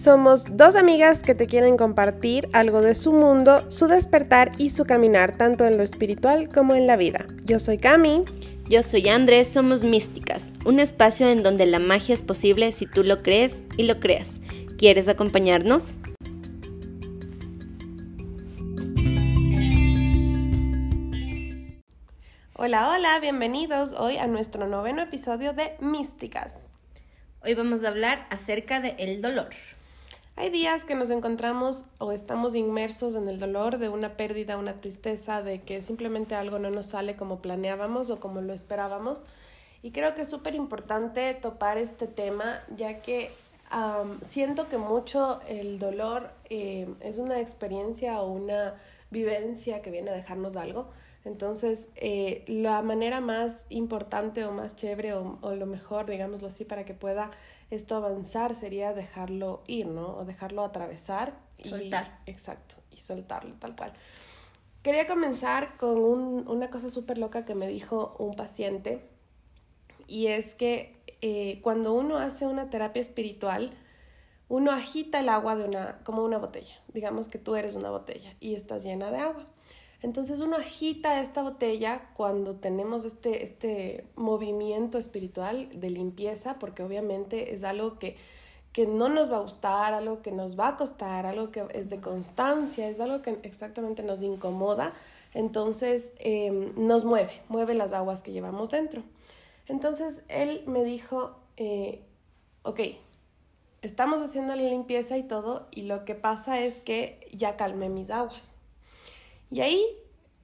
somos dos amigas que te quieren compartir algo de su mundo, su despertar y su caminar, tanto en lo espiritual como en la vida. Yo soy Cami. Yo soy Andrés, somos Místicas, un espacio en donde la magia es posible si tú lo crees y lo creas. ¿Quieres acompañarnos? Hola, hola, bienvenidos hoy a nuestro noveno episodio de Místicas. Hoy vamos a hablar acerca del el dolor. Hay días que nos encontramos o estamos inmersos en el dolor de una pérdida, una tristeza, de que simplemente algo no nos sale como planeábamos o como lo esperábamos. Y creo que es súper importante topar este tema, ya que siento que mucho el dolor eh, es una experiencia o una vivencia que viene a dejarnos algo entonces, eh, la manera más importante o más chévere o, lo mejor, digámoslo así, para que pueda esto avanzar sería dejarlo ir, ¿no? O dejarlo atravesar. Soltar. exacto, y soltarlo tal cual. Quería comenzar con un, una cosa súper loca que me dijo un paciente y es que eh, cuando uno hace una terapia espiritual, uno agita el agua de una, como una botella. Digamos que tú eres una botella y estás llena de agua. Entonces uno agita esta botella cuando tenemos este, este movimiento espiritual de limpieza, porque obviamente es algo que, que no nos va a gustar, algo que nos va a costar, algo que es de constancia, es algo que exactamente nos incomoda, entonces em, nos mueve, mueve las aguas que llevamos dentro. Entonces él me dijo, eh, ok, estamos haciendo la limpieza y todo, y lo que pasa es que ya calmé mis aguas. Y ahí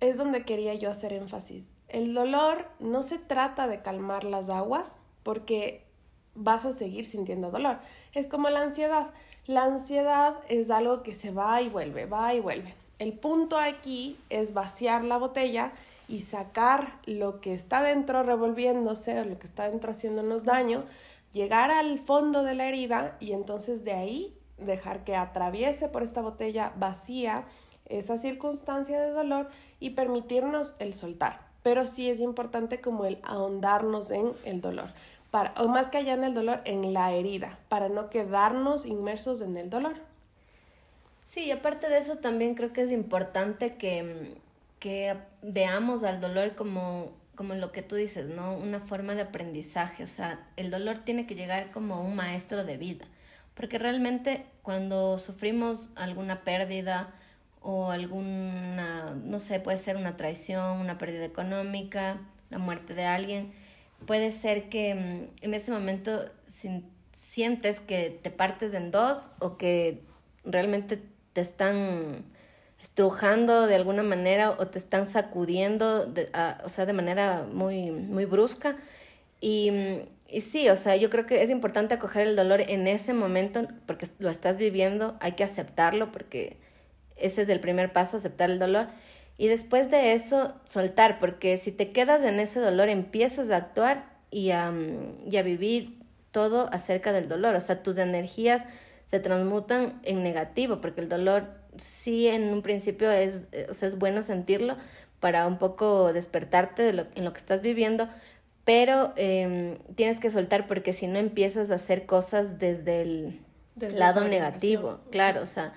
es donde quería yo hacer énfasis. El dolor no se trata de calmar las aguas porque vas a seguir sintiendo dolor. Es como la ansiedad. La ansiedad es algo que se va y vuelve, va y vuelve. El punto aquí es vaciar la botella y sacar lo que está dentro revolviéndose o lo que está dentro haciéndonos daño, llegar al fondo de la herida y entonces de ahí dejar que atraviese por esta botella vacía esa circunstancia de dolor y permitirnos el soltar. Pero sí es importante como el ahondarnos en el dolor, para, o más que allá en el dolor, en la herida, para no quedarnos inmersos en el dolor. Sí, aparte de eso también creo que es importante que, que veamos al dolor como, como lo que tú dices, ¿no? Una forma de aprendizaje, o sea, el dolor tiene que llegar como un maestro de vida, porque realmente cuando sufrimos alguna pérdida, o alguna, no sé, puede ser una traición, una pérdida económica, la muerte de alguien. Puede ser que mm, en ese momento sientes que te partes en dos o que realmente te están estrujando de alguna manera o te están sacudiendo, o sea, de manera muy, muy brusca. Y, mm, y sí, o sea, yo creo que es importante acoger el dolor en ese momento porque lo estás viviendo, hay que aceptarlo porque ese es el primer paso, aceptar el dolor. Y después de eso, soltar, porque si te quedas en ese dolor, empiezas a actuar y a, y a vivir todo acerca del dolor. O sea, tus energías se transmutan en negativo, porque el dolor sí en un principio es, o sea, es bueno sentirlo para un poco despertarte de lo, en lo que estás viviendo, pero em, tienes que soltar porque si no empiezas a hacer cosas desde el lado negativo, claro, o sea,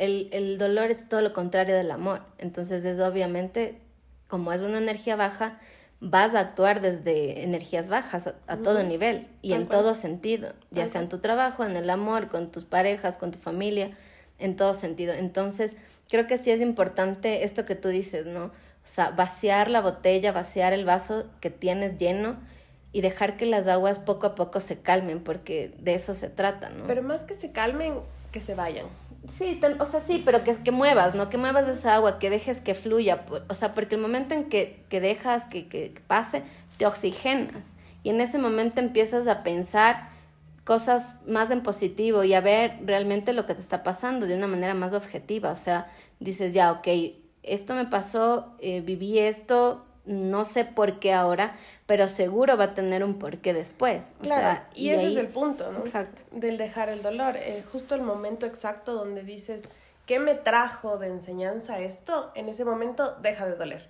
el, el dolor es todo lo contrario del amor. Entonces es obviamente, como es una energía baja, vas a actuar desde energías bajas a, todo nivel y en todo sentido, ya sea en tu trabajo, en el amor, con tus parejas, con tu familia, en todo sentido. Entonces, creo que sí es importante esto que tú dices, ¿no? O sea, vaciar la botella, vaciar el vaso que tienes lleno y dejar que las aguas poco a poco se calmen, porque de eso se trata, ¿no? Pero más que se calmen, que se vayan. Sí, o sea, sí, pero que, que muevas, ¿no? Que muevas esa agua, que dejes que fluya. O sea, porque el momento en que, que dejas que, que, pase, te oxigenas. Y en ese momento empiezas a pensar cosas más en positivo y a ver realmente lo que te está pasando de una manera más objetiva. O sea, dices, ya, ok, esto me pasó, eh, viví esto, no sé por qué ahora, pero seguro va a tener un porqué después. claro, y, ese es el punto, ¿no? Exacto. Del dejar el dolor. Eh, justo el momento exacto donde dices, ¿qué me trajo de enseñanza esto? En ese momento deja de doler.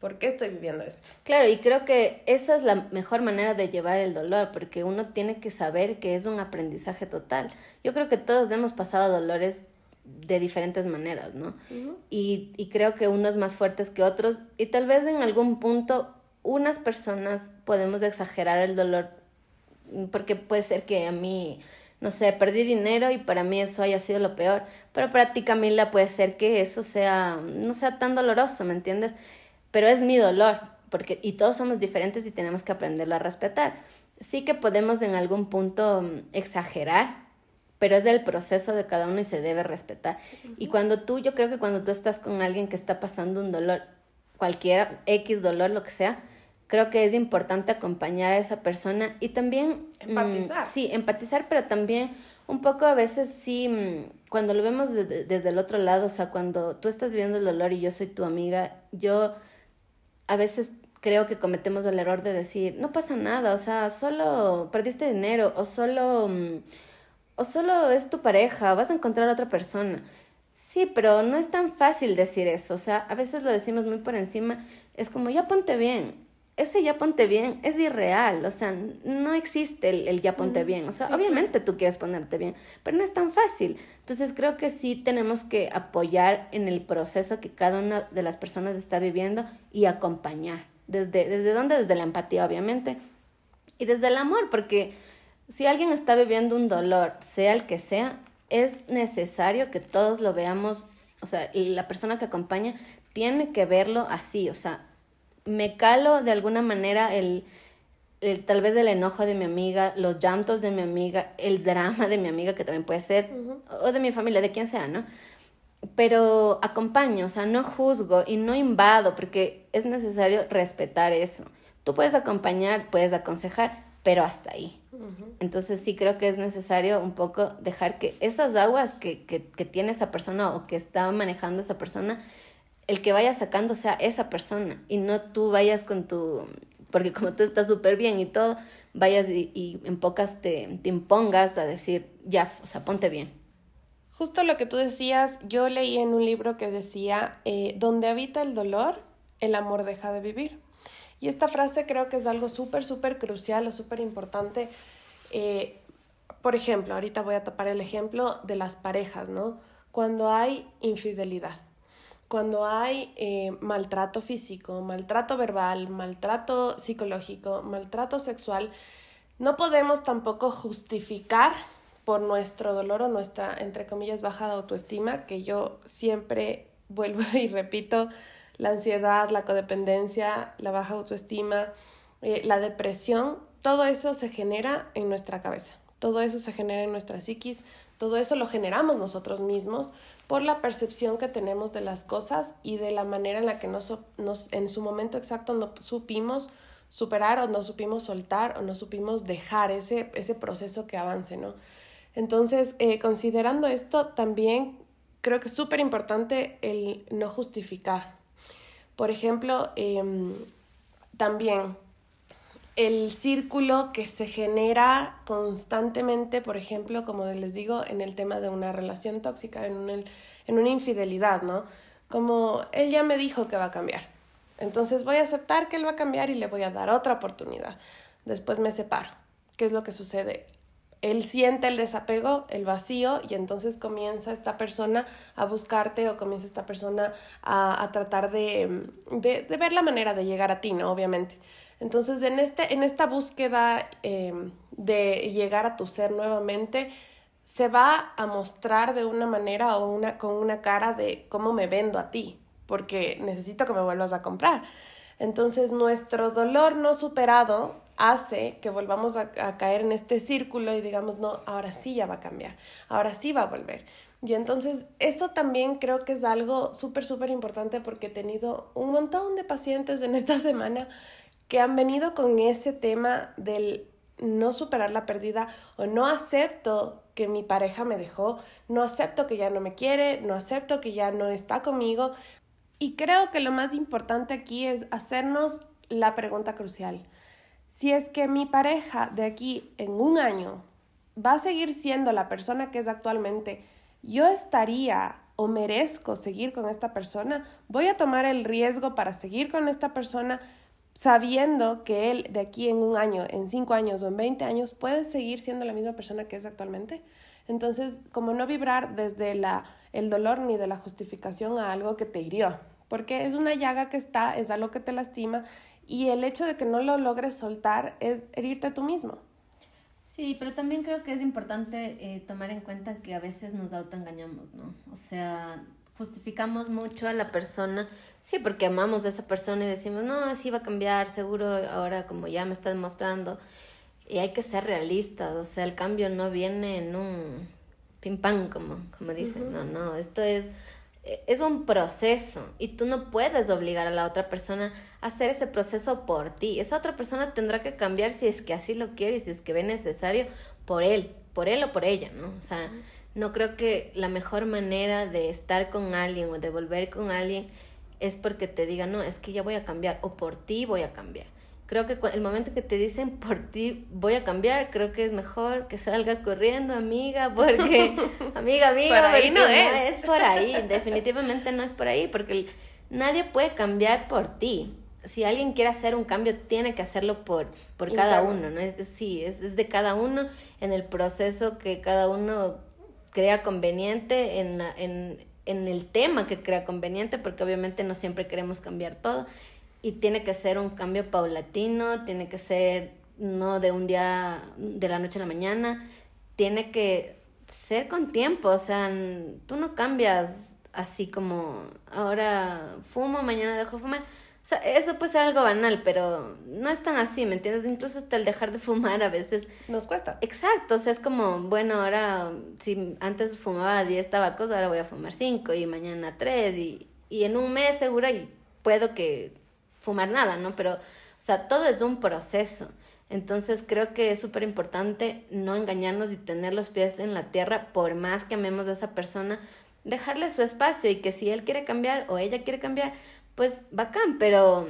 ¿Por qué estoy viviendo esto? Claro, y creo que esa es la mejor manera de llevar el dolor, porque uno tiene que saber que es un aprendizaje total. Yo creo que todos hemos pasado dolores de diferentes maneras, ¿no? y, y creo que unos más fuertes que otros, y tal vez en algún punto unas personas podemos exagerar el dolor, porque puede ser que a mí no sé, perdí dinero y para mí eso haya sido lo peor, pero para ti Camila puede ser que eso sea, no sea tan doloroso, ¿me entiendes? pero es mi dolor, porque, y todos somos diferentes y tenemos que aprenderlo a respetar. Sí que podemos en algún punto mm, exagerar, pero es el proceso de cada uno y se debe respetar. Y cuando tú, yo creo que cuando tú estás con alguien que está pasando un dolor, cualquiera, X dolor, lo que sea, creo que es importante acompañar a esa persona y también... Mm, empatizar. sí, empatizar, pero también un poco a veces sí, mm, cuando lo vemos desde el otro lado, o sea, cuando tú estás viviendo el dolor y yo soy tu amiga, yo a veces creo que cometemos el error de decir, no pasa nada, o sea, solo perdiste dinero o solo, mm, o solo es tu pareja, vas a encontrar a otra persona. Sí, pero no es tan fácil decir eso, o sea, a veces lo decimos muy por encima, es como, ya ponte bien, ese ya ponte bien es irreal, o sea, no existe el, ya ponte bien, o sea, obviamente tú quieres ponerte bien, pero no es tan fácil. Entonces creo que sí tenemos que apoyar en el proceso que cada una de las personas está viviendo y acompañar. ¿Desde, desde dónde? Desde la empatía, obviamente, y desde el amor, porque si alguien está viviendo un dolor, sea el que sea, es necesario que todos lo veamos, o sea, la persona que acompaña tiene que verlo así, o sea, me calo de alguna manera el, tal vez el enojo de mi amiga, los llantos de mi amiga, el drama de mi amiga, que también puede ser, o de mi familia, de quien sea, ¿no? Pero acompaño, o sea, no juzgo y no invado, porque es necesario respetar eso. Tú puedes acompañar, puedes aconsejar, pero hasta ahí. Entonces sí creo que es necesario un poco dejar que esas aguas que, que, que tiene esa persona o que está manejando esa persona, el que vaya sacando sea esa persona y no tú vayas con tu, porque como tú estás súper bien y todo, vayas y, en pocas te, te, impongas a decir, ya, o sea, ponte bien. Justo lo que tú decías, yo leí en un libro que decía, eh, donde habita el dolor, el amor deja de vivir. Y esta frase creo que es algo súper, súper crucial o súper importante. Eh, por ejemplo, ahorita voy a tapar el ejemplo de las parejas, ¿no? Cuando hay infidelidad cuando hay eh, maltrato físico, maltrato verbal, maltrato psicológico, maltrato sexual, no podemos tampoco justificar por nuestro dolor o nuestra, entre comillas, baja de autoestima, que yo siempre vuelvo y repito, la ansiedad, la codependencia, la baja autoestima, eh, la depresión, todo eso se genera en nuestra cabeza, todo eso se genera en nuestra psiquis, todo eso lo generamos nosotros mismos por la percepción que tenemos de las cosas y de la manera en la que nos, nos, en su momento exacto no supimos superar o no supimos soltar o no supimos dejar ese, ese proceso que avance, ¿no? Entonces, eh, considerando esto, también creo que es súper importante el no justificar. Por ejemplo, em, también el círculo que se genera constantemente, por ejemplo, como les digo, en el tema de una relación tóxica, en, en una infidelidad, ¿no? Como él ya me dijo que va a cambiar. Entonces voy a aceptar que él va a cambiar y le voy a dar otra oportunidad. Después me separo. ¿Qué es lo que sucede? Él siente el desapego, el vacío, y entonces comienza esta persona a buscarte o comienza esta persona a, tratar de, de, de ver la manera de llegar a ti, ¿no? Obviamente. Entonces, en, este, en esta búsqueda em, de llegar a tu ser nuevamente, se va a mostrar de una manera o una, con una cara de cómo me vendo a ti, porque necesito que me vuelvas a comprar. Entonces, nuestro dolor no superado hace que volvamos a, caer en este círculo y digamos, no, ahora sí ya va a cambiar, ahora sí va a volver. Y entonces eso también creo que es algo súper, súper importante porque he tenido un montón de pacientes en esta semana que han venido con ese tema del no superar la pérdida o no acepto que mi pareja me dejó, no acepto que ya no me quiere, no acepto que ya no está conmigo. Y creo que lo más importante aquí es hacernos la pregunta crucial. Si es que mi pareja de aquí en un año va a seguir siendo la persona que es actualmente, yo estaría o merezco seguir con esta persona, voy a tomar el riesgo para seguir con esta persona sabiendo que él de aquí en un año, en cinco años o en 20 años puede seguir siendo la misma persona que es actualmente. Entonces, como no vibrar desde la, el dolor ni de la justificación a algo que te hirió, porque es una llaga que está, es algo que te lastima y el hecho de que no lo logres soltar es herirte tú mismo. Sí, pero también creo que es importante eh, tomar en cuenta que a veces nos autoengañamos, ¿no? O sea, justificamos mucho a la persona, sí, porque amamos a esa persona y decimos, no, así va a cambiar, seguro ahora como ya me está demostrando. Y hay que ser realistas, o sea, el cambio no viene en un pim pam, como, como dicen, no, no, esto es es un proceso y tú no puedes obligar a la otra persona a hacer ese proceso por ti. Esa otra persona tendrá que cambiar si es que así lo quiere y si es que ve necesario por él, por él o por ella, ¿no? O sea, no creo que la mejor manera de estar con alguien o de volver con alguien es porque te diga, no, es que ya voy a cambiar o por ti voy a cambiar creo que el momento que te dicen por ti voy a cambiar, creo que es mejor que salgas corriendo, amiga, porque, amiga, amiga, por ahí no, es. por ahí, definitivamente no es por ahí, porque nadie puede cambiar por ti. Si alguien quiere hacer un cambio, tiene que hacerlo por, por cada uno, ¿no? Es, sí, es, es de cada uno en el proceso que cada uno crea conveniente, en, en, en el tema que crea conveniente, porque obviamente no siempre queremos cambiar todo y tiene que ser un cambio paulatino, tiene que ser no de un día, de la noche a la mañana, tiene que ser con tiempo, o sea, tú no cambias así como ahora fumo, mañana dejo de fumar. O sea, eso puede ser algo banal, pero no es tan así, ¿me entiendes? Incluso hasta el dejar de fumar a veces... Nos cuesta. Exacto, o sea, es como, bueno, ahora si antes fumaba 10 tabacos, ahora voy a fumar 5 y mañana 3 y, y en un mes seguro y puedo que fumar nada, ¿no? Pero, o sea, todo es un proceso. Entonces creo que es súper importante no engañarnos y tener los pies en la tierra, por más que amemos a esa persona, dejarle su espacio y que si él quiere cambiar o ella quiere cambiar, pues bacán, pero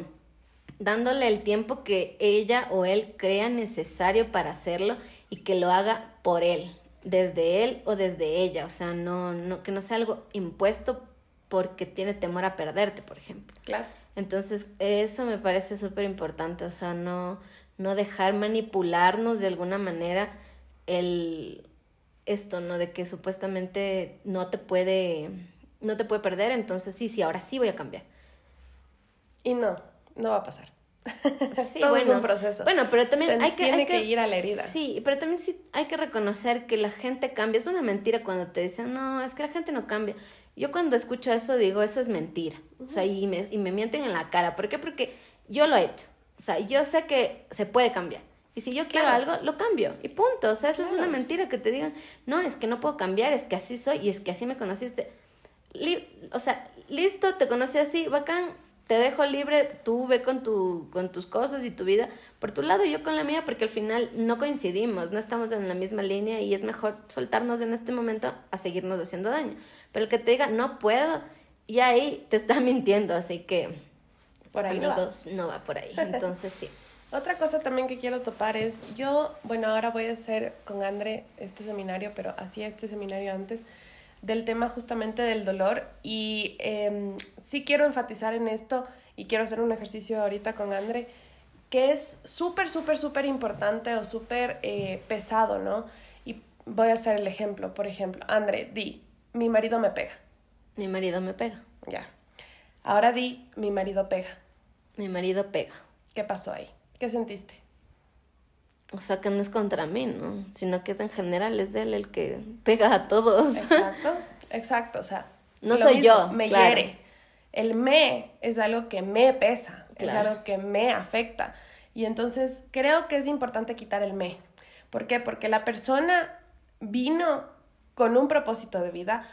dándole el tiempo que ella o él crea necesario para hacerlo y que lo haga por él, desde él o desde ella, o sea, no, no que no sea algo impuesto porque tiene temor a perderte, por ejemplo. Claro. Entonces, eso me parece súper importante, o sea, no, no dejar manipularnos de alguna manera el esto, ¿no? De que supuestamente no te puede, no te puede perder, entonces sí, sí, ahora sí voy a cambiar. Y no, no va a pasar. Sí, Todo es un proceso. Bueno, pero también hay que... Tiene que, ir a la herida. Sí, pero también sí hay que reconocer que la gente cambia. Es una mentira cuando te dicen, no, es que la gente no cambia. Yo cuando escucho eso digo, eso es mentira. O sea, y me, y me mienten en la cara. ¿Por qué? Porque yo lo he hecho. O sea, yo sé que se puede cambiar. Y si yo quiero algo, lo cambio. Y punto. O sea, eso es una mentira que te digan, no, es que no puedo cambiar, es que así soy y es que así me conociste. o sea, listo, te conocí así, bacán, te dejo libre, tú ve con, tu, con tus cosas y tu vida por tu lado y yo con la mía, porque al final no coincidimos, no estamos en la misma línea y es mejor soltarnos en este momento a seguirnos haciendo daño. Pero el que te diga, no puedo, y ahí te está mintiendo, así que por ahí amigos, no va. por ahí. Entonces sí. Otra cosa también que quiero topar es, yo, bueno, ahora voy a hacer con André este seminario, pero hacía este seminario antes, del tema justamente del dolor y eh, sí quiero enfatizar en esto y quiero hacer un ejercicio ahorita con André que es súper, súper, súper importante o súper eh, pesado, ¿no? Y voy a hacer el ejemplo, por ejemplo, André, di, mi marido me pega. Mi marido me pega. Ya. Ahora di, mi marido pega. Mi marido pega. ¿Qué pasó ahí? ¿Qué sentiste? O sea, que no es contra mí, ¿no? Sino que es en general, es él el que pega a todos. Exacto, exacto. O sea, no soy yo. Me hiere. El me es algo que me pesa, es algo que me afecta. Y entonces creo que es importante quitar el me. ¿Por qué? Porque la persona vino con un propósito de vida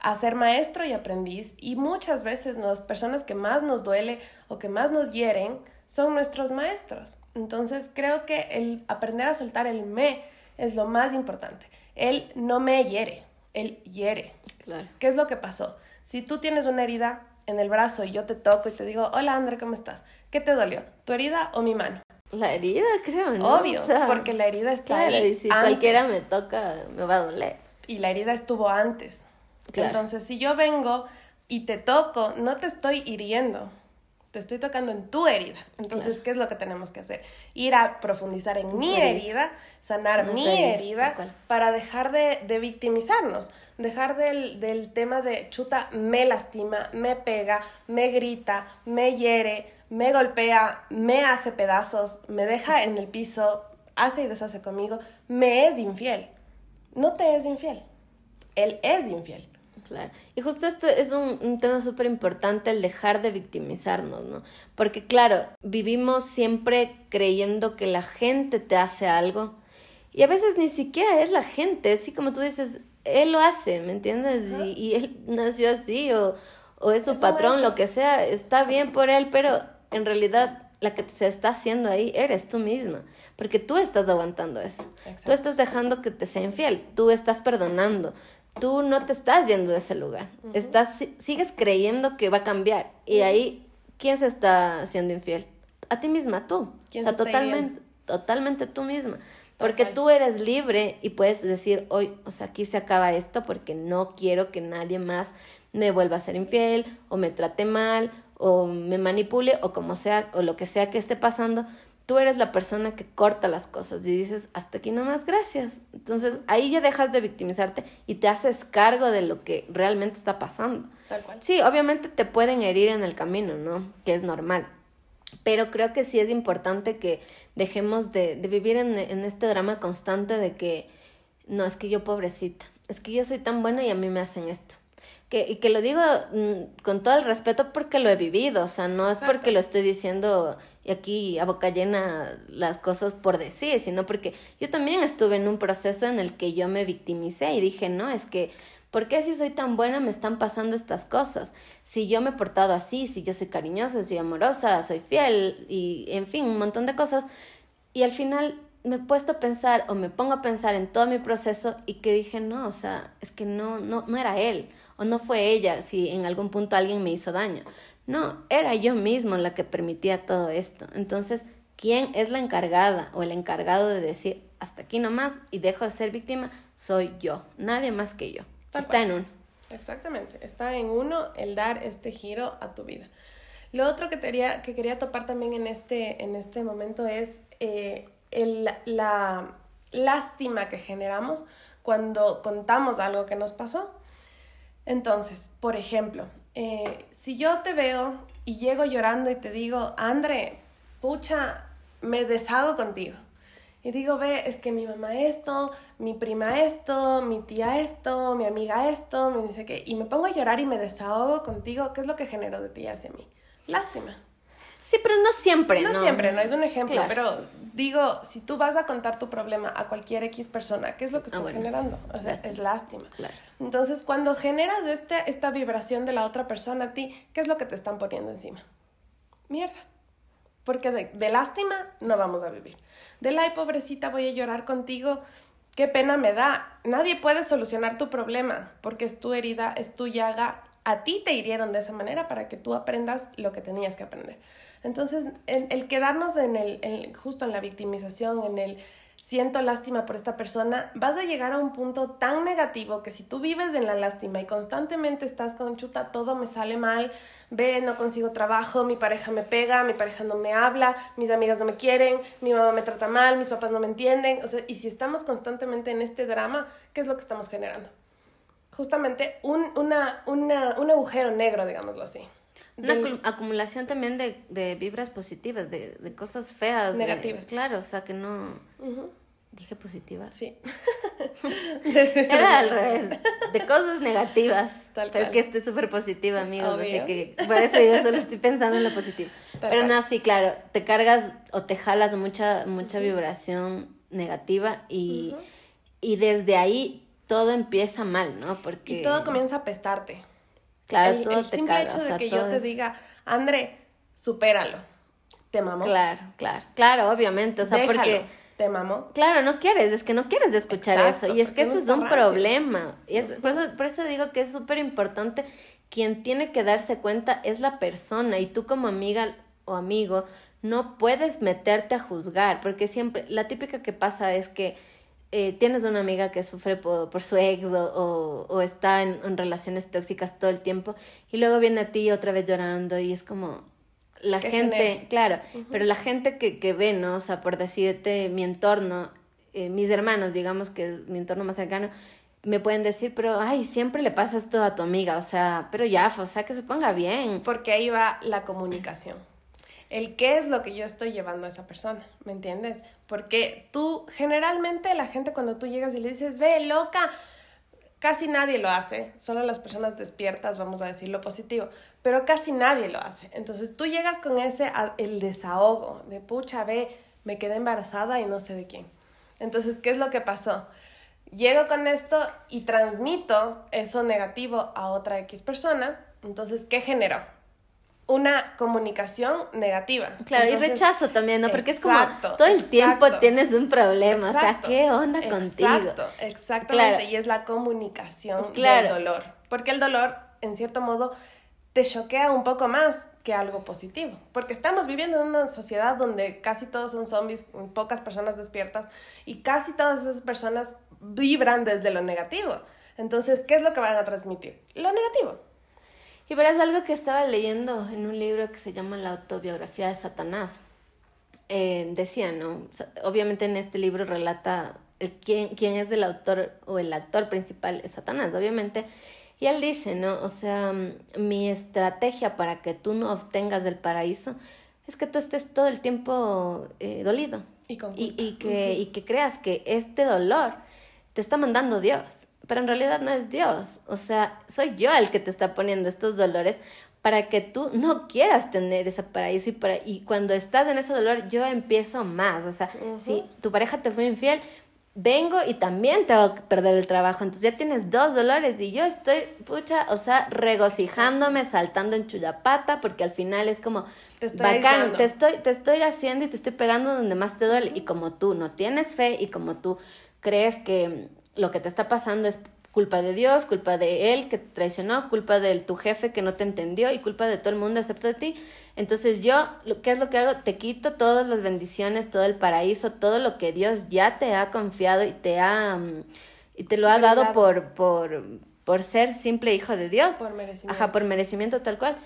a ser maestro y aprendiz y muchas veces las personas que más nos duele o que más nos hieren son nuestros maestros. Entonces creo que el aprender a soltar el me es lo más importante. Él no me hiere, él hiere. Claro. ¿Qué es lo que pasó? Si tú tienes una herida en el brazo y yo te toco y te digo, hola André, ¿cómo estás? ¿Qué te dolió? ¿Tu herida o mi mano? La herida, creo, ¿no? Obvio, porque la herida está ahí. Y si cualquiera me toca, me va a doler y la herida estuvo antes. Entonces, si yo vengo y te toco, no te estoy hiriendo, te estoy tocando en tu herida. Entonces, ¿qué es lo que tenemos que hacer? Ir a profundizar en mi herida, sanar mi herida, para dejar de, de victimizarnos, dejar del, del, tema de chuta, me lastima, me pega, me grita, me hiere, me golpea, me hace pedazos, me deja en el piso, hace y deshace conmigo, me es infiel. No te es infiel, él es infiel. Claro. Y justo esto es un, tema súper importante, el dejar de victimizarnos, ¿no? Porque claro, vivimos siempre creyendo que la gente te hace algo y a veces ni siquiera es la gente, así como tú dices, él lo hace, ¿me entiendes? Y, él nació así o, o es su patrón, lo que sea, está bien por él, pero en realidad la que se está haciendo ahí eres tú misma, porque tú estás aguantando eso. Tú estás dejando que te sea infiel, tú estás perdonando, tú no te estás yendo de ese lugar. Estás sigues creyendo que va a cambiar y ahí quién se está haciendo infiel? A ti misma, tú. o sea, totalmente totalmente tú misma. Porque tú eres libre y puedes decir, hoy, o sea, aquí se acaba esto porque no quiero que nadie más me vuelva a ser infiel o me trate mal o me manipule o como sea o lo que sea que esté pasando, tú eres la persona que corta las cosas y dices, hasta aquí nomás, gracias. Entonces ahí ya dejas de victimizarte y te haces cargo de lo que realmente está pasando. Tal cual. Sí, obviamente te pueden herir en el camino, ¿no? Que es normal. Pero creo que sí es importante que dejemos de, de vivir en, en este drama constante de que, no, es que yo pobrecita, es que yo soy tan buena y a mí me hacen esto que, y que lo digo mm, con todo el respeto porque lo he vivido, o sea, no es porque lo estoy diciendo y aquí a boca llena las cosas por decir, sino porque yo también estuve en un proceso en el que yo me victimicé y dije, no, es que, ¿por qué si soy tan buena me están pasando estas cosas? Si yo me he portado así, si yo soy cariñosa, soy amorosa, soy fiel y, en fin, un montón de cosas. Y al final me he puesto a pensar o me pongo a pensar en todo mi proceso y que dije, no, o sea, es que no, no, no era él o no fue ella si en algún punto alguien me hizo daño. No, era yo mismo la que permitía todo esto. Entonces, ¿quién es la encargada o el encargado de decir hasta aquí nomás y dejo de ser víctima? Soy yo, nadie más que yo. Está en uno. Exactamente, está en uno el dar este giro a tu vida. Lo otro que quería, que quería topar también en este, en este momento es eh, el, la lástima que generamos cuando contamos algo que nos pasó. Entonces, por ejemplo, eh, si yo te veo y llego llorando y te digo, André, pucha, me deshago contigo. Y digo, ve, es que mi mamá esto, mi prima esto, mi tía esto, mi amiga esto, me dice que... Y me pongo a llorar y me desahogo contigo, ¿qué es lo que genero de ti hacia mí? Lástima. Sí, pero no siempre, ¿no? No siempre, no es un ejemplo, pero digo, si tú vas a contar tu problema a cualquier X persona, ¿qué es lo que ah, estás generando? O sea, es lástima. Entonces, cuando generas este, esta vibración de la otra persona a ti, ¿qué es lo que te están poniendo encima? Mierda. Porque de, de lástima no vamos a vivir. De la, pobrecita, voy a llorar contigo. Qué pena me da. Nadie puede solucionar tu problema porque es tu herida, es tu llaga. A ti te hirieron de esa manera para que tú aprendas lo que tenías que aprender. Entonces, el, quedarnos en el, justo en la victimización, en el siento lástima por esta persona, vas a llegar a un punto tan negativo que si tú vives en la lástima y constantemente estás con chuta, todo me sale mal, ve, no consigo trabajo, mi pareja me pega, mi pareja no me habla, mis amigas no me quieren, mi mamá me trata mal, mis papás no me entienden, o sea, y si estamos constantemente en este drama, ¿qué es lo que estamos generando? Justamente un, una, una, un agujero negro, digámoslo así. Una acumulación también de, de vibras positivas, de, de cosas feas. Negativas. claro, o sea que no... Dije positivas. Sí. Era al revés, de cosas negativas. Tal Pero es que estoy súper positiva, amigos, así que por eso yo solo estoy pensando en lo positivo. Pero no, sí, claro, te cargas o te jalas mucha, mucha vibración negativa y, y desde ahí todo empieza mal, ¿no? Porque... Y todo comienza a pestarte. Claro, el, el simple hecho de que yo te diga, André, supéralo. Te mamó. Claro, claro, claro, obviamente. O sea, porque. Te mamó. Claro, no quieres, es que no quieres escuchar eso. Y es que eso es un problema. Y es, por, eso, por eso digo que es súper importante. Quien tiene que darse cuenta es la persona. Y tú, como amiga o amigo, no puedes meterte a juzgar. Porque siempre, la típica que pasa es que eh, tienes una amiga que sufre por, por su ex o, o, está en, en, relaciones tóxicas todo el tiempo y luego viene a ti otra vez llorando y es como la gente, claro, pero la gente que, que ve, ¿no? O sea, por decirte mi entorno, eh, mis hermanos, digamos que es mi entorno más cercano, me pueden decir, pero, ay, siempre le pasa esto a tu amiga, o sea, pero ya, o sea, que se ponga bien. Porque ahí va la comunicación. El qué es lo que yo estoy llevando a esa persona, ¿me entiendes? Porque tú, generalmente la gente cuando tú llegas y le dices, ve, loca, casi nadie lo hace, solo las personas despiertas, vamos a decir lo positivo, pero casi nadie lo hace. Entonces tú llegas con ese, el desahogo de, pucha, ve, me quedé embarazada y no sé de quién. Entonces, ¿qué es lo que pasó? Llego con esto y transmito eso negativo a otra X persona. Entonces, ¿qué generó? Una comunicación negativa. Claro, y rechazo también, ¿no? Porque es como todo el tiempo tienes un problema. o sea, ¿qué onda contigo? Exacto, exactamente. Y es la comunicación del dolor. Porque el dolor, en cierto modo, te choquea un poco más que algo positivo, porque estamos viviendo en una sociedad donde casi todos son zombies, pocas personas despiertas y casi todas esas personas vibran desde lo negativo. Entonces, ¿qué es lo que van a transmitir? Lo negativo. Y verás algo que estaba leyendo en un libro que se llama La autobiografía de Satanás. Eh, decía, ¿no? Obviamente en este libro relata el, quién, quién es el autor o el actor principal es Satanás, obviamente y él dice, ¿no? O sea, mi estrategia para que tú no obtengas el paraíso es que tú estés todo el tiempo eh, dolido. Y, y, que, y que creas que este dolor te está mandando Dios. Pero en realidad no es Dios. O sea, soy yo el que te está poniendo estos dolores para que tú no quieras tener ese paraíso y, para, y cuando estás en ese dolor yo empiezo más. O sea, si tu pareja te fue infiel, vengo y también te voy a perder el trabajo. Entonces ya tienes dos dolores y yo estoy, pucha, o sea, regocijándome, saltando en chuyapata, porque al final es como, te estoy bacán, te estoy, te estoy haciendo y te estoy pegando donde más te duele. Y como tú no tienes fe y como tú crees que lo que te está pasando es culpa de Dios, culpa de él que te traicionó, culpa de tu jefe que no te entendió y culpa de todo el mundo excepto de ti, entonces yo, ¿qué es lo que hago? Te quito todas las bendiciones, todo el paraíso, todo lo que Dios ya te ha confiado y te ha mm, y te lo ha dado por, por, por ser simple hijo de Dios. Por merecimiento. Ajá, por merecimiento tal cual.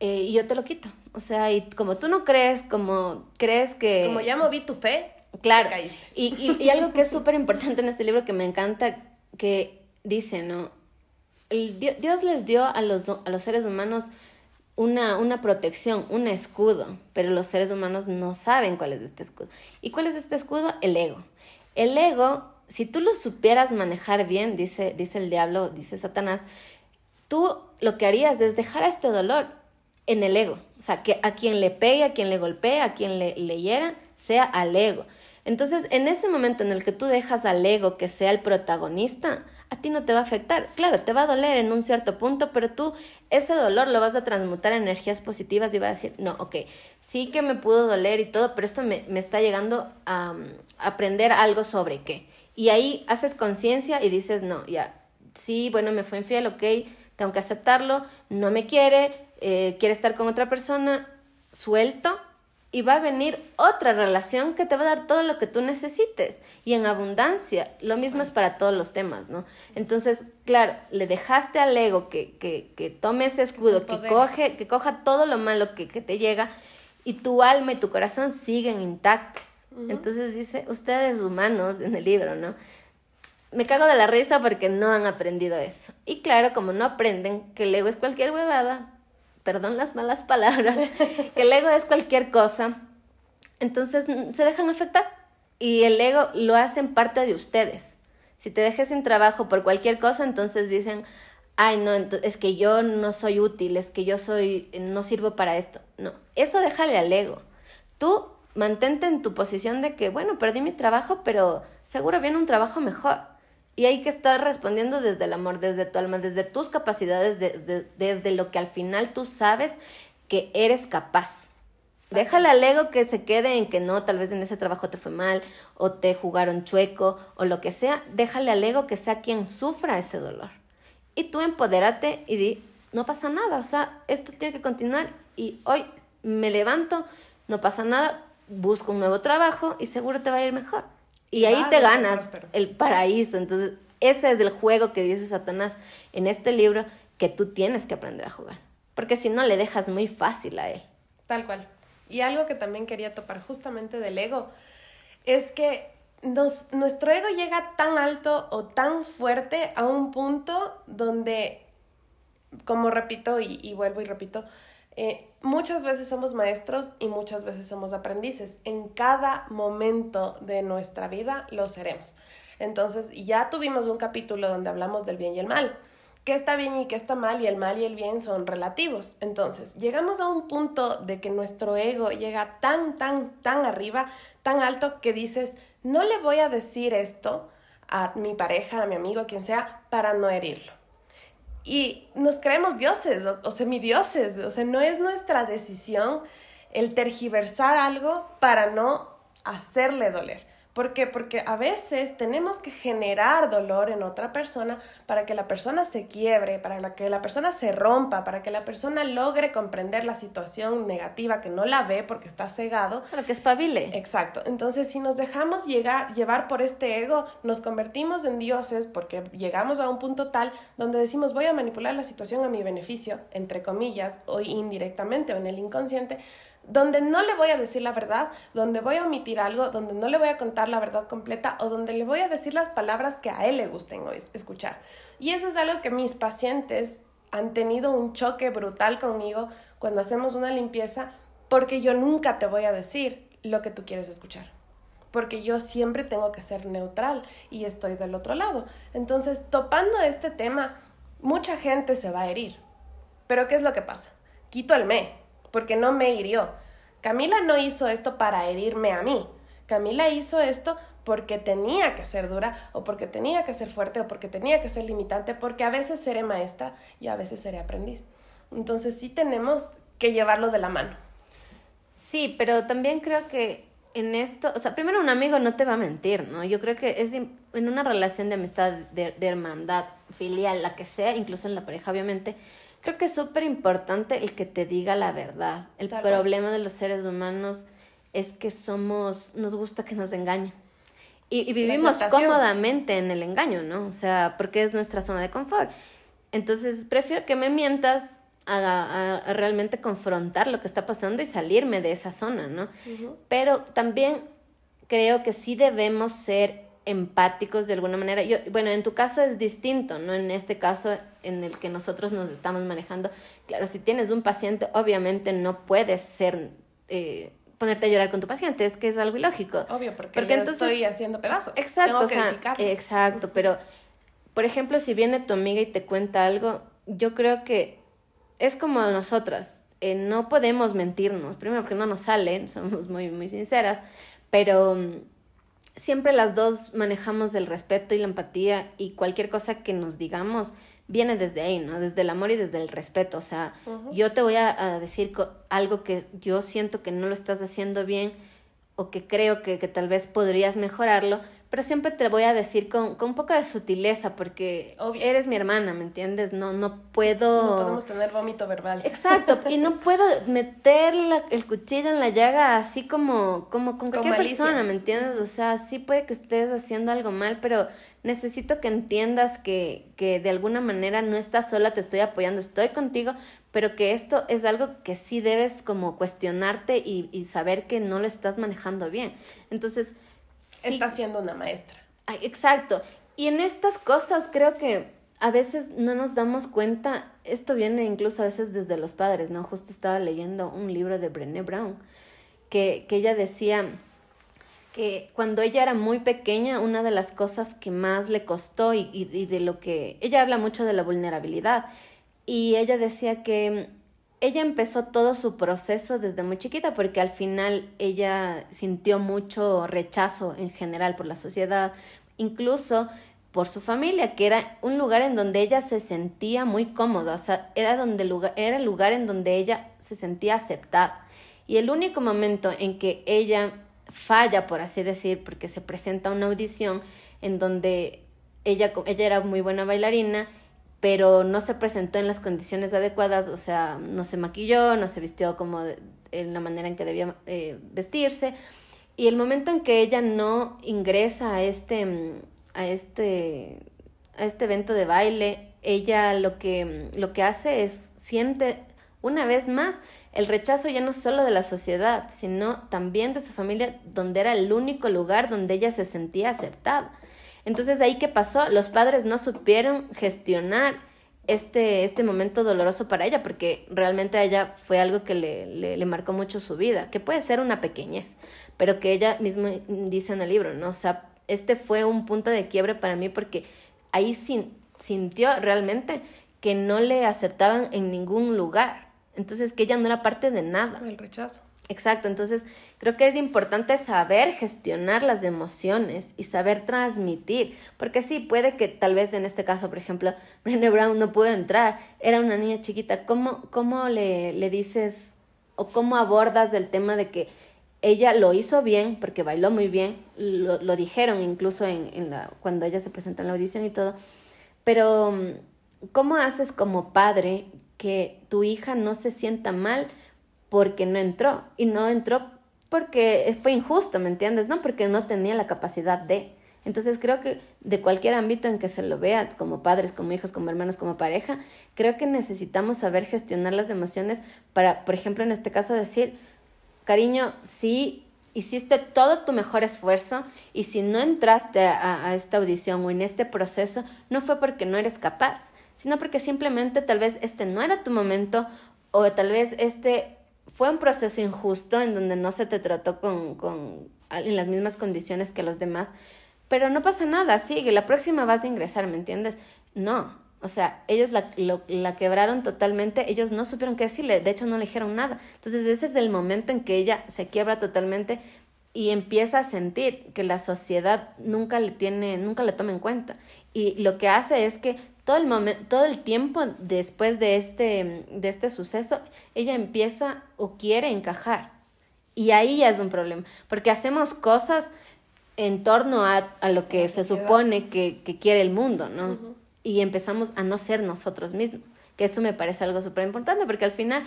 Eh, y yo te lo quito. O sea, y como tú no crees, como crees que... Como ya moví tu fe, claro. Y, y, y algo que es súper importante en este libro que me encanta, que dice, ¿no? El, Dios les dio a los, a los seres humanos una, una protección, un escudo, pero los seres humanos no saben cuál es este escudo. ¿Y cuál es este escudo? El ego. El ego, si tú lo supieras manejar bien, dice, dice el diablo, dice Satanás, tú lo que harías es dejar este dolor en el ego. O sea, que a quien le pegue, a quien le golpee, a quien le, le hiera, sea al ego. Entonces, en ese momento en el que tú dejas al ego que sea el protagonista, a ti no te va a afectar. Claro, te va a doler en un cierto punto, pero tú ese dolor lo vas a transmutar en energías positivas y vas a decir, no, ok, sí que me pudo doler y todo, pero esto me, me está llegando a, aprender algo sobre qué. Y ahí haces conciencia y dices, no, ya, sí, bueno, me fue infiel, ok, tengo que aceptarlo, no me quiere, eh, quiere estar con otra persona, suelto y va a venir otra relación que te va a dar todo lo que tú necesites y en abundancia. Lo mismo es para todos los temas, ¿no? Entonces, claro, le dejaste al ego que, que, que tome ese escudo, que, coge, que coja todo lo malo que, que, te llega y tu alma y tu corazón siguen intactos. Entonces dice, ustedes humanos en el libro, ¿no? Me cago de la risa porque no han aprendido eso. Y claro, como no aprenden que el ego es cualquier huevada, perdón las malas palabras, que el ego es cualquier cosa, entonces se dejan afectar y el ego lo hacen parte de ustedes. Si te dejes sin trabajo por cualquier cosa, entonces dicen, ay, no, es que yo no soy útil, es que yo soy, no sirvo para esto. No, eso déjale al ego. Tú mantente en tu posición de que, bueno, perdí mi trabajo, pero seguro viene un trabajo mejor. Y hay que estar respondiendo desde el amor, desde tu alma, desde tus capacidades, desde lo que al final tú sabes que eres capaz. Déjale al ego que se quede en que no, tal vez en ese trabajo te fue mal, o te jugaron chueco, o lo que sea. Déjale al ego que sea quien sufra ese dolor. Y tú empodérate y di, no pasa nada, o sea, esto tiene que continuar y hoy me levanto, no pasa nada, busco un nuevo trabajo y seguro te va a ir mejor. Y ahí te ganas el paraíso. Entonces, ese es el juego que dice Satanás en este libro que tú tienes que aprender a jugar. Porque si no, le dejas muy fácil a él. Tal cual. Y algo que también quería topar justamente del ego es que nos, nuestro ego llega tan alto o tan fuerte a un punto donde, como repito y, vuelvo y repito, eh, muchas veces somos maestros y muchas veces somos aprendices. En cada momento de nuestra vida lo seremos. Entonces, ya tuvimos un capítulo donde hablamos del bien y el mal. ¿Qué está bien y qué está mal? Y el mal y el bien son relativos. Entonces, llegamos a un punto de que nuestro ego llega tan, tan, tan arriba, tan alto, que dices, no le voy a decir esto a mi pareja, a mi amigo, a quien sea, para no herirlo. Y nos creemos dioses o, semidioses, o sea, no es nuestra decisión el tergiversar algo para no hacerle doler. ¿Por qué? Porque a veces tenemos que generar dolor en otra persona para que la persona se quiebre, para que la persona se rompa, para que la persona logre comprender la situación negativa que no la ve porque está cegado. Para que espabile. Exacto. Entonces, si nos dejamos llegar, llevar por este ego, nos convertimos en dioses porque llegamos a un punto tal donde decimos voy a manipular la situación a mi beneficio, entre comillas, o indirectamente o en el inconsciente, donde no le voy a decir la verdad, donde voy a omitir algo, donde no le voy a contar la verdad completa o donde le voy a decir las palabras que a él le gusten escuchar. Y eso es algo que mis pacientes han tenido un choque brutal conmigo cuando hacemos una limpieza, porque yo nunca te voy a decir lo que tú quieres escuchar. Porque yo siempre tengo que ser neutral y estoy del otro lado. Entonces, topando este tema, mucha gente se va a herir. Pero ¿qué es lo que pasa? Quito el me porque no me hirió. Camila no hizo esto para herirme a mí. Camila hizo esto porque tenía que ser dura o porque tenía que ser fuerte o porque tenía que ser limitante, porque a veces seré maestra y a veces seré aprendiz. Entonces sí tenemos que llevarlo de la mano. Sí, pero también creo que en esto, o sea, primero un amigo no te va a mentir, ¿no? Yo creo que es en una relación de amistad, de, de hermandad, filial, la que sea, incluso en la pareja, obviamente, Creo que es súper importante el que te diga la verdad. El problema de los seres humanos es que somos, nos gusta que nos engañen. Y, vivimos cómodamente en el engaño, ¿no? O sea, porque es nuestra zona de confort. Entonces, prefiero que me mientas a, realmente confrontar lo que está pasando y salirme de esa zona, ¿no? Pero también creo que sí debemos ser empáticos de alguna manera. Yo, bueno, en tu caso es distinto, ¿no? En este caso en el que nosotros nos estamos manejando. Claro, si tienes un paciente, obviamente no puedes ser... Eh, ponerte a llorar con tu paciente, es que es algo ilógico. Obvio, porque, porque entonces, estoy haciendo pedazos. Exacto, exacto, pero por ejemplo, si viene tu amiga y te cuenta algo, yo creo que es como nosotras, eh, no podemos mentirnos, primero porque no nos salen, somos muy, muy sinceras, pero siempre las dos manejamos el respeto y la empatía y cualquier cosa que nos digamos viene desde ahí, ¿no? Desde el amor y desde el respeto. O sea, yo te voy a, decir algo que yo siento que no lo estás haciendo bien o que creo que, que tal vez podrías mejorarlo, pero siempre te voy a decir con, con un poco de sutileza, porque eres mi hermana, ¿me entiendes? No, no puedo... No podemos tener vómito verbal. Exacto, y no puedo meter el cuchillo en la llaga así como, como con cualquier persona, ¿me entiendes? O sea, sí puede que estés haciendo algo mal, pero necesito que entiendas que, que de alguna manera no estás sola, te estoy apoyando, estoy contigo, pero que esto es algo que sí debes como cuestionarte y, y saber que no lo estás manejando bien. Entonces está siendo una maestra. exacto. Y en estas cosas creo que a veces no nos damos cuenta, esto viene incluso a veces desde los padres, ¿no? Justo estaba leyendo un libro de Brené Brown, que, que ella decía que cuando ella era muy pequeña, una de las cosas que más le costó y, y de lo que ella habla mucho de la vulnerabilidad, y ella decía que ella empezó todo su proceso desde muy chiquita porque al final ella sintió mucho rechazo en general por la sociedad, incluso por su familia, que era un lugar en donde ella se sentía muy cómoda, o sea, era, donde era el lugar en donde ella se sentía aceptada. Y el único momento en que ella falla, por así decir, porque se presenta una audición en donde ella, ella era muy buena bailarina pero no se presentó en las condiciones adecuadas, o sea, no se maquilló, no se vistió como en la manera en que debía eh, vestirse. Y el momento en que ella no ingresa a este, a este, a este evento de baile, ella lo que, lo que hace es siente una vez más el rechazo ya no solo de la sociedad, sino también de su familia, donde era el único lugar donde ella se sentía aceptada. Entonces, ahí qué pasó? Los padres no supieron gestionar este, este momento doloroso para ella, porque realmente a ella fue algo que le, le, marcó mucho su vida, que puede ser una pequeñez, pero que ella misma dice en el libro, ¿no? O sea, este fue un punto de quiebre para mí porque ahí sin, sintió realmente que no le aceptaban en ningún lugar. Entonces, que ella no era parte de nada. El rechazo. Exacto, entonces creo que es importante saber gestionar las emociones y saber transmitir, porque sí, puede que tal vez en este caso, por ejemplo, Brené Brown no pudo entrar, era una niña chiquita, ¿cómo, cómo le, le dices o cómo abordas el tema de que ella lo hizo bien, porque bailó muy bien, lo, lo dijeron incluso en, en la, cuando ella se presentó en la audición y todo, pero ¿cómo haces como padre que tu hija no se sienta mal? Porque no entró. Y no entró porque fue injusto, ¿me entiendes? No porque no tenía la capacidad de. Entonces creo que de cualquier ámbito en que se lo vea, como padres, como hijos, como hermanos, como pareja, creo que necesitamos saber gestionar las emociones para, por ejemplo, en este caso decir, cariño, sí hiciste todo tu mejor esfuerzo y si no entraste a, a, esta audición o en este proceso, no fue porque no eres capaz, sino porque simplemente tal vez este no era tu momento o tal vez este fue un proceso injusto en donde no se te trató con, con, en las mismas condiciones que los demás, pero no pasa nada, sigue, la próxima vas a ingresar, ¿me entiendes? No, o sea, ellos la, la quebraron totalmente, ellos no supieron qué decirle, de hecho no le dijeron nada. Entonces ese es el momento en que ella se quiebra totalmente y empieza a sentir que la sociedad nunca le tiene, nunca le toma en cuenta. Y lo que hace es que todo el momento, todo el tiempo después de este, de este suceso, ella empieza o quiere encajar. Y ahí ya es un problema, porque hacemos cosas en torno a, a lo que se supone que, que, quiere el mundo, ¿no? Uh -huh. Y empezamos a no ser nosotros mismos, que eso me parece algo súper importante, porque al final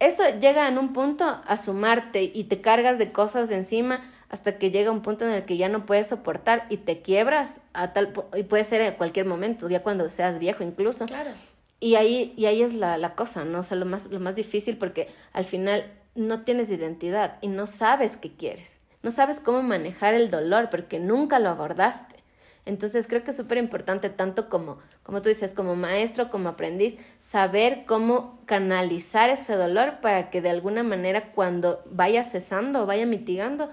eso llega en un punto a sumarte y te cargas de cosas de encima hasta que llega un punto en el que ya no puedes soportar y te quiebras a tal y puede ser en cualquier momento, ya cuando seas viejo incluso. Claro. Y ahí, y ahí es la, la cosa, ¿no? O sea, lo más, lo más difícil porque al final no tienes identidad y no sabes qué quieres. No sabes cómo manejar el dolor porque nunca lo abordaste. Entonces creo que es súper importante, tanto como, como tú dices, como maestro, como aprendiz, saber cómo canalizar ese dolor para que de alguna manera cuando vaya cesando vaya mitigando,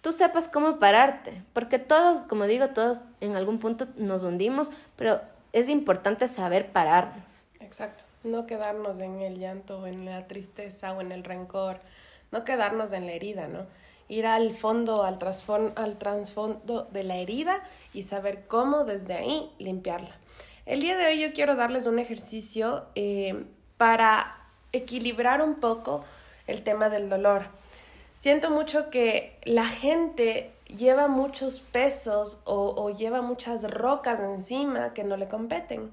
tú sepas cómo pararte, porque todos, como digo, todos en algún punto nos hundimos, pero es importante saber pararnos. Exacto, no quedarnos en el llanto, en la tristeza o en el rencor, no quedarnos en la herida, ¿no? Ir al fondo, al, al trasfondo de la herida y saber cómo desde ahí limpiarla. El día de hoy yo quiero darles un ejercicio eh, para equilibrar un poco el tema del dolor siento mucho que la gente lleva muchos pesos o, lleva muchas rocas encima que no le competen.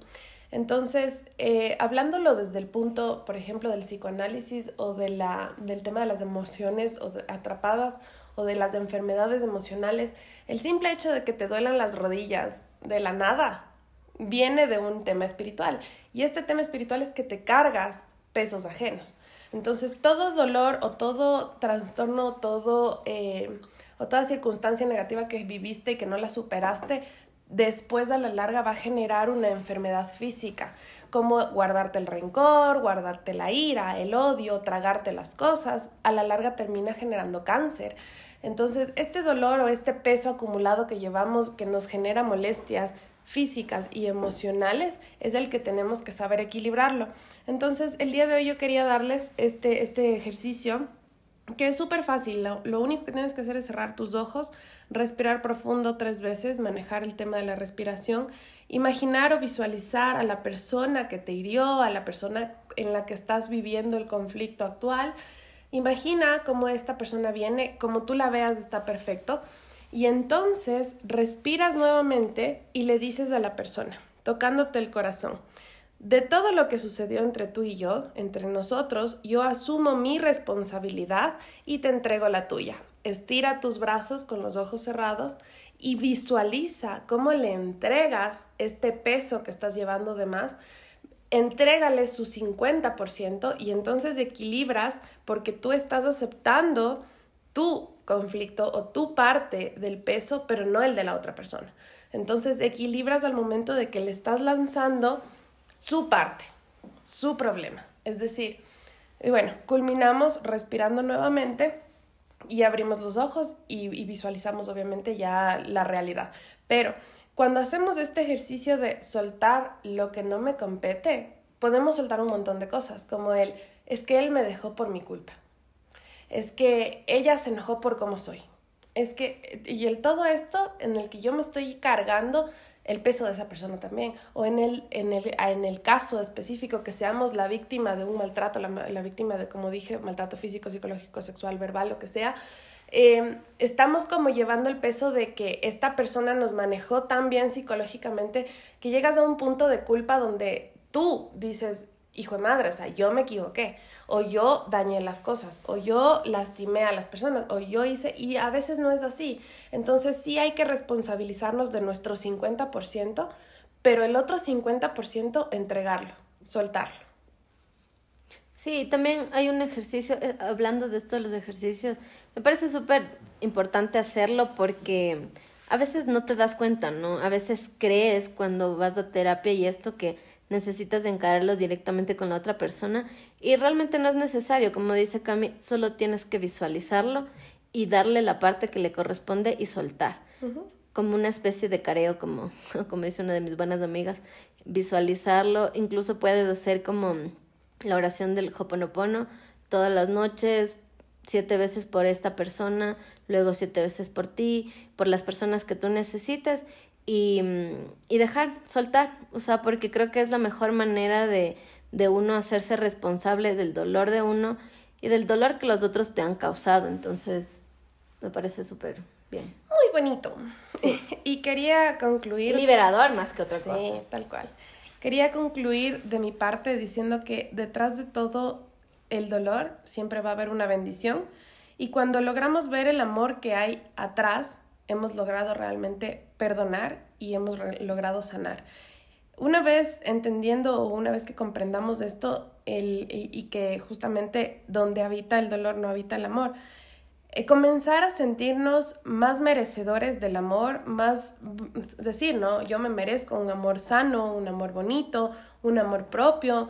Entonces, eh, hablándolo desde el punto, por ejemplo, del psicoanálisis o de la, del tema de las emociones o atrapadas o de las enfermedades emocionales, el simple hecho de que te duelan las rodillas de la nada viene de un tema espiritual. Y este tema espiritual es que te cargas pesos ajenos. Entonces, todo dolor o todo trastorno, todo, eh, o toda circunstancia negativa que viviste y que no la superaste, después a la larga va a generar una enfermedad física, como guardarte el rencor, guardarte la ira, el odio, tragarte las cosas, a la larga termina generando cáncer. Entonces, este dolor o este peso acumulado que llevamos que nos genera molestias físicas y emocionales es el que tenemos que saber equilibrarlo. Entonces, el día de hoy yo quería darles este, este ejercicio que es súper fácil. Lo, lo, único que tienes que hacer es cerrar tus ojos, respirar profundo tres veces, manejar el tema de la respiración, imaginar o visualizar a la persona que te hirió, a la persona en la que estás viviendo el conflicto actual. Imagina cómo esta persona viene, como tú la veas está perfecto. Y entonces respiras nuevamente y le dices a la persona, tocándote el corazón, de todo lo que sucedió entre tú y yo, entre nosotros, yo asumo mi responsabilidad y te entrego la tuya. estira tus brazos con los ojos cerrados y visualiza cómo le entregas este peso que estás llevando de más. Entrégale su 50% y entonces equilibras porque tú estás aceptando tu conflicto o tu parte del peso, pero no el de la otra persona. Entonces equilibras al momento de que le estás lanzando su parte, su problema. Es decir, y bueno, culminamos respirando nuevamente y abrimos los ojos y, visualizamos obviamente ya la realidad. Pero cuando hacemos este ejercicio de soltar lo que no me compete, podemos soltar un montón de cosas, como el, es que él me dejó por mi culpa, es que ella se enojó por cómo soy, es que, y el todo esto en el que yo me estoy cargando el peso de esa persona también. O en el, en el, en el caso específico que seamos la víctima de un maltrato, la, la víctima de, como dije, maltrato físico, psicológico, sexual, verbal, lo que sea, eh, estamos como llevando el peso de que esta persona nos manejó tan bien psicológicamente que llegas a un punto de culpa donde tú dices, hijo de madre, o sea, yo me equivoqué, o yo dañé las cosas, o yo lastimé a las personas, o yo hice, y a veces no es así. Entonces sí hay que responsabilizarnos de nuestro 50%, pero el otro 50% entregarlo, soltarlo. Sí, también hay un ejercicio, eh, hablando de esto los ejercicios, me parece súper importante hacerlo porque a veces no te das cuenta, ¿no? A veces crees cuando vas a terapia y esto que necesitas encararlo directamente con la otra persona y realmente no es necesario, como dice Cami, solo tienes que visualizarlo y darle la parte que le corresponde y soltar. Como una especie de careo, como, como dice una de mis buenas amigas, visualizarlo, incluso puedes hacer como la oración del Hoponopono todas las noches, siete veces por esta persona, luego siete veces por ti, por las personas que tú necesites y, y dejar, soltar, o sea, porque creo que es la mejor manera de, de uno hacerse responsable del dolor de uno y del dolor que los otros te han causado. Entonces, me parece súper bien. Muy bonito. Sí. Y quería concluir. Liberador más que otra cosa. Sí, tal cual. Quería concluir de mi parte diciendo que detrás de todo el dolor siempre va a haber una bendición. Y cuando logramos ver el amor que hay atrás, hemos logrado realmente perdonar y hemos logrado sanar. Una vez entendiendo o una vez que comprendamos esto el, y, que justamente donde habita el dolor no habita el amor, eh, comenzar a sentirnos más merecedores del amor, más decir, ¿no? Yo me merezco un amor sano, un amor bonito, un amor propio,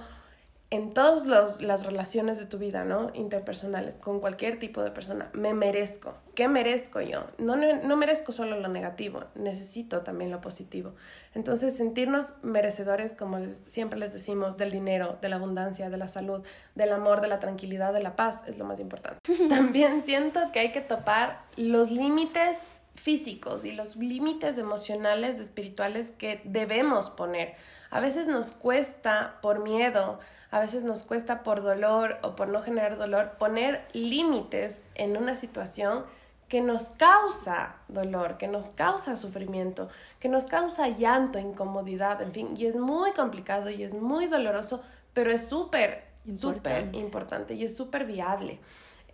en todas las relaciones de tu vida, ¿no? Interpersonales, con cualquier tipo de persona. Me merezco. ¿Qué merezco yo? No, no, merezco solo lo negativo, necesito también lo positivo. Entonces, sentirnos merecedores, como siempre les decimos, del dinero, de la abundancia, de la salud, del amor, de la tranquilidad, de la paz, es lo más importante. también siento que hay que topar los límites físicos y los límites emocionales, espirituales que debemos poner. A veces nos cuesta por miedo, a veces nos cuesta por dolor o por no generar dolor poner límites en una situación que nos causa dolor, que nos causa sufrimiento, que nos causa llanto, incomodidad, en fin, y es muy complicado y es muy doloroso, pero es súper, súper importante y es súper viable.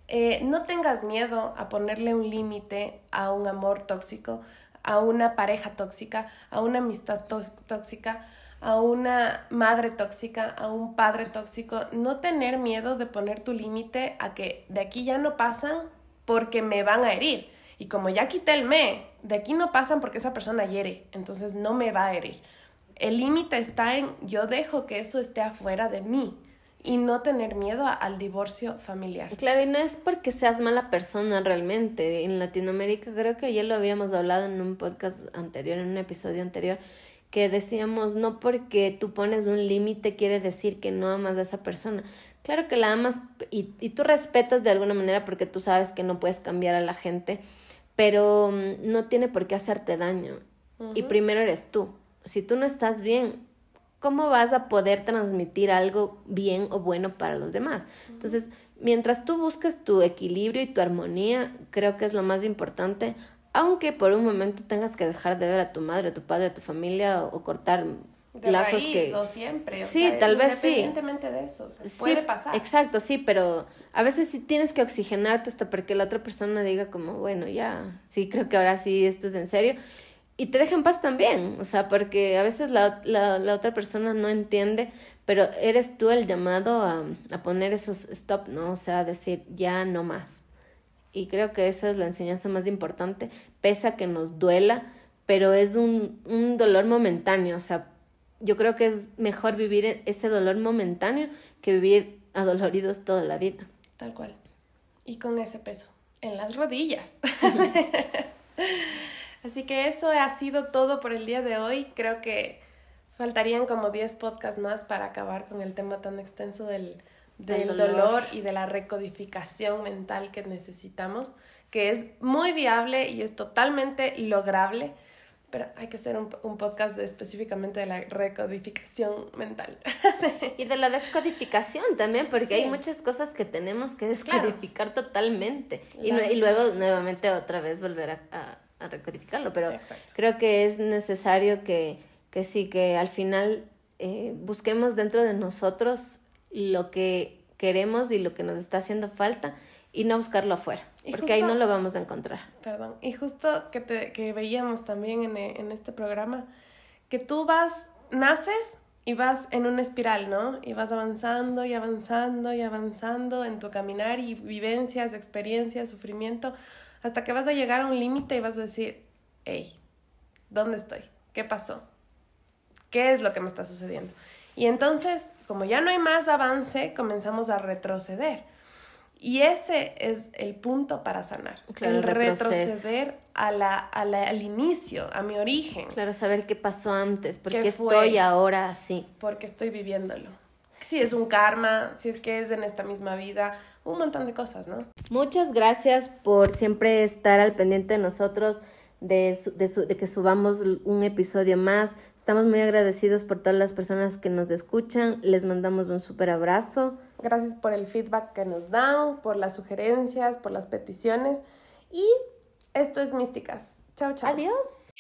Eh, no tengas miedo a ponerle un límite a un amor tóxico, a una pareja tóxica, a una amistad tóxica, a una madre tóxica, a un padre tóxico, no tener miedo de poner tu límite a que de aquí ya no pasan porque me van a herir. Y como ya quité el me, de aquí no pasan porque esa persona hiere, entonces no me va a herir. El límite está en yo dejo que eso esté afuera de mí y no tener miedo al divorcio familiar. Claro, y no es porque seas mala persona realmente. En Latinoamérica creo que ya lo habíamos hablado en un podcast anterior, en un episodio anterior, que decíamos, no porque tú pones un límite quiere decir que no amas a esa persona. Claro que la amas y, y tú respetas de alguna manera porque tú sabes que no puedes cambiar a la gente, pero mm, no tiene por qué hacerte daño. Y primero eres tú. Si tú no estás bien, ¿cómo vas a poder transmitir algo bien o bueno para los demás? Entonces, mientras tú busques tu equilibrio y tu armonía, creo que es lo más importante, aunque por un momento tengas que dejar de ver a tu madre, a tu padre, a tu familia o, cortar de lazos que o siempre, sí, tal vez sí. Independientemente de eso, puede pasar. Exacto, sí, pero a veces sí tienes que oxigenarte hasta para que la otra persona diga como, bueno, ya, sí, creo que ahora sí esto es en serio. Y te deja en paz también, o sea, porque a veces la, la, la otra persona no entiende, pero eres tú el llamado a, a poner esos stop, ¿no? O sea, decir, ya no más. Y creo que esa es la enseñanza más importante, pese a que nos duela, pero es un, un dolor momentáneo, o sea, yo creo que es mejor vivir ese dolor momentáneo que vivir adoloridos toda la vida. Tal cual. Y con ese peso en las rodillas. Así que eso ha sido todo por el día de hoy. Creo que faltarían como 10 podcasts más para acabar con el tema tan extenso del, del, dolor. dolor y de la recodificación mental que necesitamos, que es muy viable y es totalmente lograble pero hay que hacer un, un podcast específicamente de la recodificación mental. y de la descodificación también, porque hay muchas cosas que tenemos que descodificar totalmente. Y, y, luego nuevamente otra vez volver a, a, recodificarlo. Pero creo que es necesario que, que sí, que al final eh, busquemos dentro de nosotros lo que queremos y lo que nos está haciendo falta y no buscarlo afuera, porque ahí no lo vamos a encontrar. Perdón, y justo que, te, que veíamos también en, en este programa, que tú vas, naces y vas en una espiral, ¿no? Y vas avanzando y avanzando y avanzando en tu caminar y vivencias, experiencias, sufrimiento, hasta que vas a llegar a un límite y vas a decir, hey, ¿dónde estoy? ¿Qué pasó? ¿Qué es lo que me está sucediendo? Y entonces, como ya no hay más avance, comenzamos a retroceder. Y ese es el punto para sanar. el retroceder a la, al inicio, a mi origen. Claro, saber qué pasó antes, por qué estoy ahora así. Porque estoy viviéndolo. Si es un karma, si es que es en esta misma vida, un montón de cosas, ¿no? Muchas gracias por siempre estar al pendiente de nosotros, de, de, de que subamos un episodio más. Estamos muy agradecidos por todas las personas que nos escuchan. Les mandamos un súper abrazo. Gracias por el feedback que nos dan, por las sugerencias, por las peticiones. Y esto es Místicas. Chao, chao. Adiós.